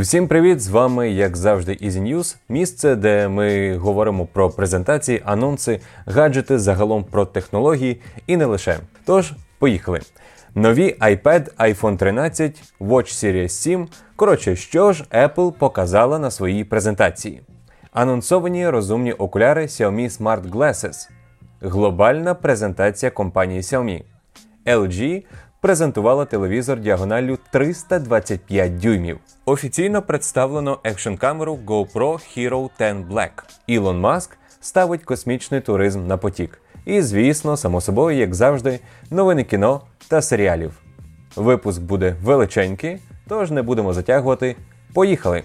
Всім привіт! З вами, як завжди, Easy News, місце, де ми говоримо про презентації, анонси, гаджети, загалом про технології і не лише. Тож, поїхали. Нові iPad, iPhone 13, Watch Series 7. Коротше, що ж Apple показала на своїй презентації. Анонсовані розумні окуляри Xiaomi Smart Glasses, глобальна презентація компанії Xiaomi. LG презентувала телевізор діагоналлю 325 дюймів. Офіційно представлено екшн-камеру GoPro Hero 10 Black. Ілон Маск ставить космічний туризм на потік. І, звісно, само собою, як завжди, новини кіно та серіалів. Випуск буде величенький, тож не будемо затягувати. Поїхали!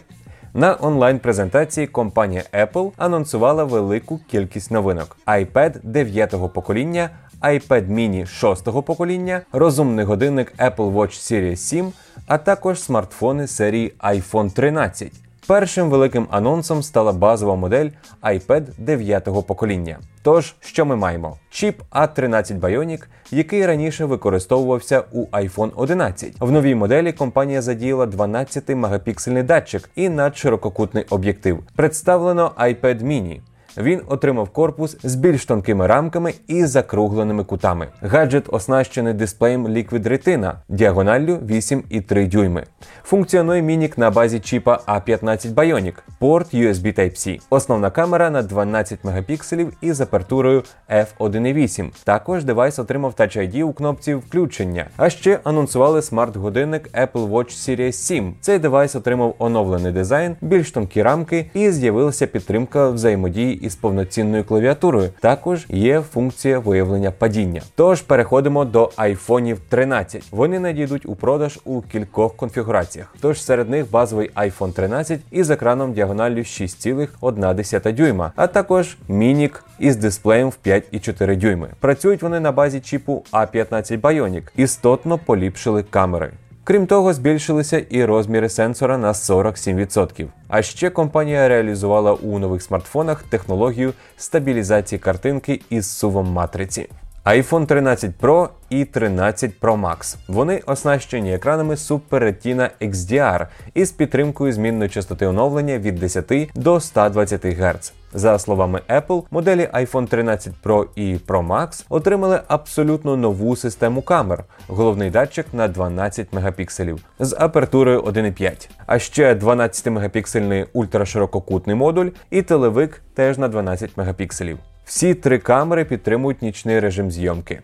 На онлайн-презентації компанія Apple анонсувала велику кількість новинок: iPad 9-го покоління, iPad mini 6-го покоління, розумний годинник Apple Watch Series 7, а також смартфони серії iPhone 13. Першим великим анонсом стала базова модель iPad 9-го покоління. Тож, що ми маємо? Чіп A13 Bionic, який раніше використовувався у iPhone 11. В новій моделі компанія задіяла 12-мегапіксельний датчик і надширококутний об'єктив. Представлено iPad mini. Він отримав корпус з більш тонкими рамками і закругленими кутами. Гаджет оснащений дисплеєм Liquid Retina діагоналлю 8,3 дюйми. Функціонує мінік на базі чіпа A15 Bionic, порт USB Type-C. Основна камера на 12 мегапікселів із апертурою f1.8. Також девайс отримав Touch ID у кнопці включення. А ще анонсували смарт-годинник Apple Watch Series 7. Цей девайс отримав оновлений дизайн, більш тонкі рамки і з'явилася підтримка взаємодії із повноцінною клавіатурою. Також є функція виявлення падіння. Тож переходимо до айфонів 13. Вони надійдуть у продаж у кількох конфігураціях. Тож серед них базовий iPhone 13 із екраном діагоналлю 6,1 дюйма, а також мінік із дисплеєм в 5,4 дюйми. Працюють вони на базі чіпу A15 Bionic. Істотно поліпшили камери. Крім того, збільшилися і розміри сенсора на 47%. А ще компанія реалізувала у нових смартфонах технологію стабілізації картинки із сувом матриці iPhone 13 Pro і 13 Pro Max. Вони оснащені екранами Super Retina XDR із підтримкою змінної частоти оновлення від 10 до 120 Гц. За словами Apple, моделі iPhone 13 Pro і Pro Max отримали абсолютно нову систему камер, головний датчик на 12 мегапікселів з апертурою 1,5, а ще 12-мегапіксельний ультраширококутний модуль і телевик теж на 12 мегапікселів. Всі три камери підтримують нічний режим зйомки.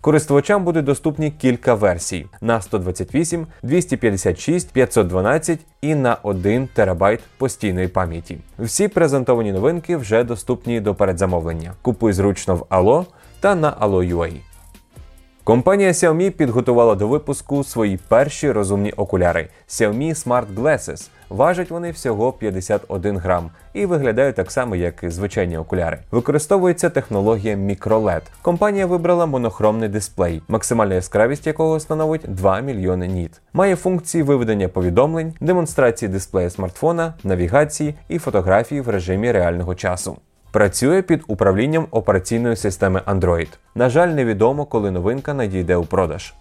Користувачам буде доступні кілька версій на 128, 256, 512 і на 1 терабайт постійної пам'яті. Всі презентовані новинки вже доступні до передзамовлення. Купуй зручно в Allo та на Allo.ua. Компанія Xiaomi підготувала до випуску свої перші розумні окуляри Xiaomi Smart Glasses. Важать вони всього 51 грам і виглядають так само, як і звичайні окуляри. Використовується технологія MicroLED. Компанія вибрала монохромний дисплей, максимальна яскравість якого становить 2 мільйони ніт. Має функції виведення повідомлень, демонстрації дисплея смартфона, навігації і фотографії в режимі реального часу. Працює під управлінням операційної системи Android. На жаль, невідомо, коли новинка надійде у продаж.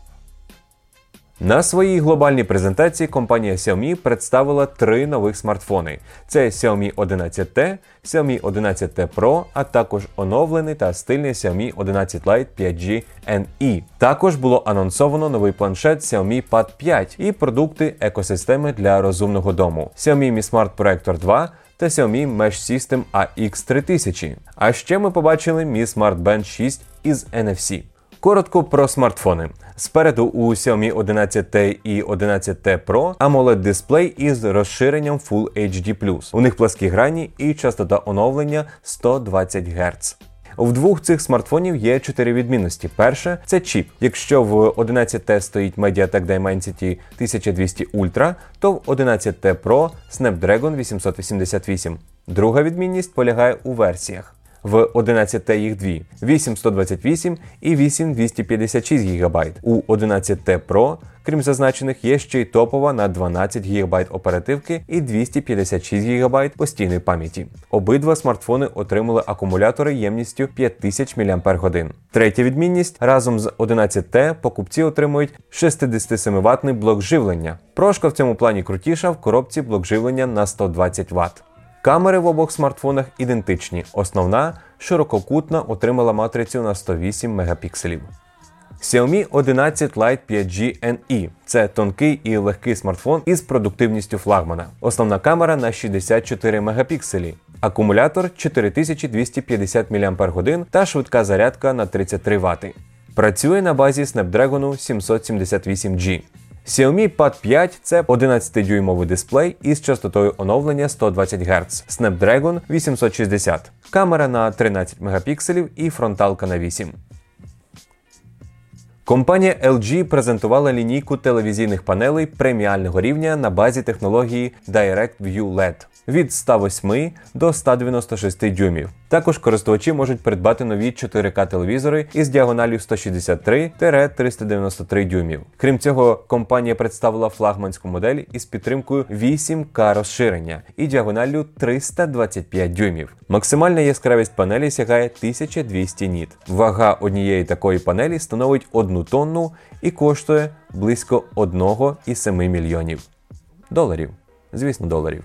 На своїй глобальній презентації компанія Xiaomi представила три нових смартфони: це Xiaomi 11T, Xiaomi 11T Pro, а також оновлений та стильний Xiaomi 11 Lite 5G NE. Також було анонсовано новий планшет Xiaomi Pad 5 і продукти екосистеми для розумного дому Xiaomi Mi Smart Projector 2 та Xiaomi Mesh System AX3000. А ще ми побачили Mi Smart Band 6 із NFC. Коротко про смартфони. Спереду у Xiaomi 11T і 11T Pro amoled дисплей із розширенням Full HD+. У них пласкі грані і частота оновлення 120 Гц. В двох цих смартфонів є чотири відмінності. Перше це чіп. Якщо в 11T стоїть Mediatek Dimensity 1200 Ultra, то в 11T Pro Snapdragon 888. Друга відмінність полягає у версіях. В 11T їх дві 8128 і 8256 ГБ. У 11T Pro, крім зазначених, є ще й топова на 12 ГБ оперативки і 256 ГБ постійної пам'яті. Обидва смартфони отримали акумулятори ємністю 5000 мАч. Третя відмінність разом з 11T покупці отримують 67 ватний блок живлення. Прошка в цьому плані крутіша в коробці блок живлення на 120 Вт. Камери в обох смартфонах ідентичні. Основна ширококутна отримала матрицю на 108 мегапікселів. Xiaomi 11 Lite 5G NE – це тонкий і легкий смартфон із продуктивністю флагмана. Основна камера на 64 мегапікселі, акумулятор 4250 мАч та швидка зарядка на 33 Вт. Працює на базі Snapdragon 778G. Xiaomi Pad 5 це 11-дюймовий дисплей із частотою оновлення 120 Гц, Snapdragon 860, камера на 13 мегапікселів і фронталка на 8. Компанія LG презентувала лінійку телевізійних панелей преміального рівня на базі технології DirectView LED від 108 до 196 дюймів. Також користувачі можуть придбати нові 4К телевізори із діагоналю 163-393 дюймів. Крім цього, компанія представила флагманську модель із підтримкою 8К розширення і діагоналлю 325 дюймів. Максимальна яскравість панелі сягає 1200 ніт. Вага однієї такої панелі становить 1 тонну і коштує близько 1,7 мільйонів доларів. Звісно, доларів.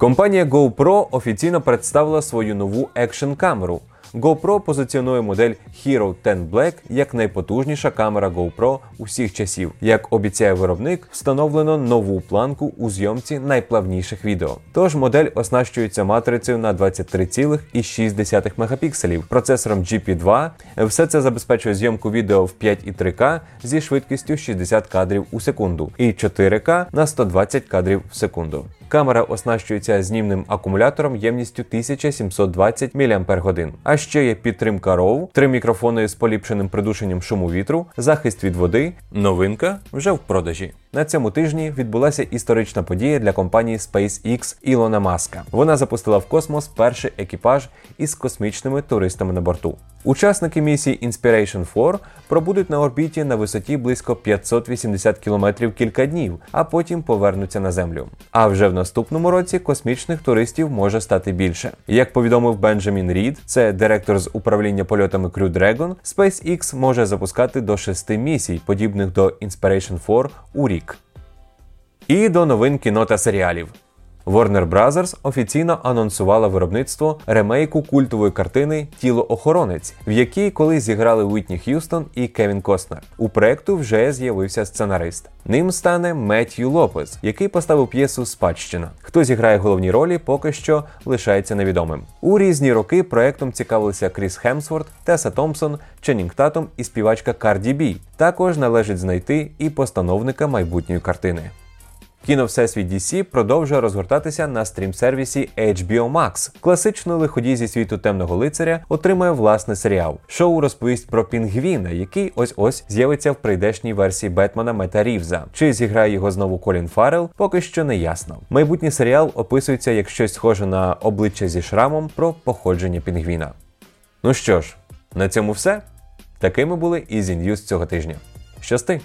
Компанія GoPro офіційно представила свою нову екшн камеру. GoPro позиціонує модель Hero 10 Black як найпотужніша камера GoPro усіх часів. Як обіцяє виробник, встановлено нову планку у зйомці найплавніших відео. Тож модель оснащується матрицею на 23,6 мегапікселів, процесором GP2. Все це забезпечує зйомку відео в 5,3К зі швидкістю 60 кадрів у секунду і 4К на 120 кадрів в секунду. Камера оснащується знімним акумулятором ємністю 1720 мАч. А ще є підтримка RAW, три мікрофони з поліпшеним придушенням шуму вітру, захист від води. Новинка вже в продажі. На цьому тижні відбулася історична подія для компанії SpaceX Ілона Маска. Вона запустила в космос перший екіпаж із космічними туристами на борту. Учасники місії Inspiration 4 пробудуть на орбіті на висоті близько 580 км кілька днів, а потім повернуться на землю. А вже в наступному році космічних туристів може стати більше. Як повідомив Бенджамін Рід, це директор з управління польотами Crew Dragon, SpaceX може запускати до шести місій, подібних до Inspiration 4 у рік. І до новин кіно та серіалів. Warner Bros. офіційно анонсувала виробництво ремейку культової картини Тіло-охоронець, в якій колись зіграли Уітні Х'юстон і Кевін Костнер. У проекту вже з'явився сценарист. Ним стане Меттью Лопес, який поставив п'єсу Спадщина. Хто зіграє головні ролі, поки що лишається невідомим. У різні роки проектом цікавилися Кріс Хемсворт, Теса Томпсон, Ченнінг Татум і співачка Карді Бі. Також належить знайти і постановника майбутньої картини. Кіно Всесвіт DC продовжує розгортатися на стрім-сервісі HBO Max. Класичний лиходій зі світу темного лицаря отримає власний серіал. Шоу розповість про Пінгвіна, який ось ось з'явиться в прийдешній версії Бетмена Мета Рівза. Чи зіграє його знову Колін Фаррелл, поки що не ясно. Майбутній серіал описується як щось схоже на обличчя зі шрамом про походження Пінгвіна. Ну що ж, на цьому все. Такими були Easy News цього тижня. Щасти!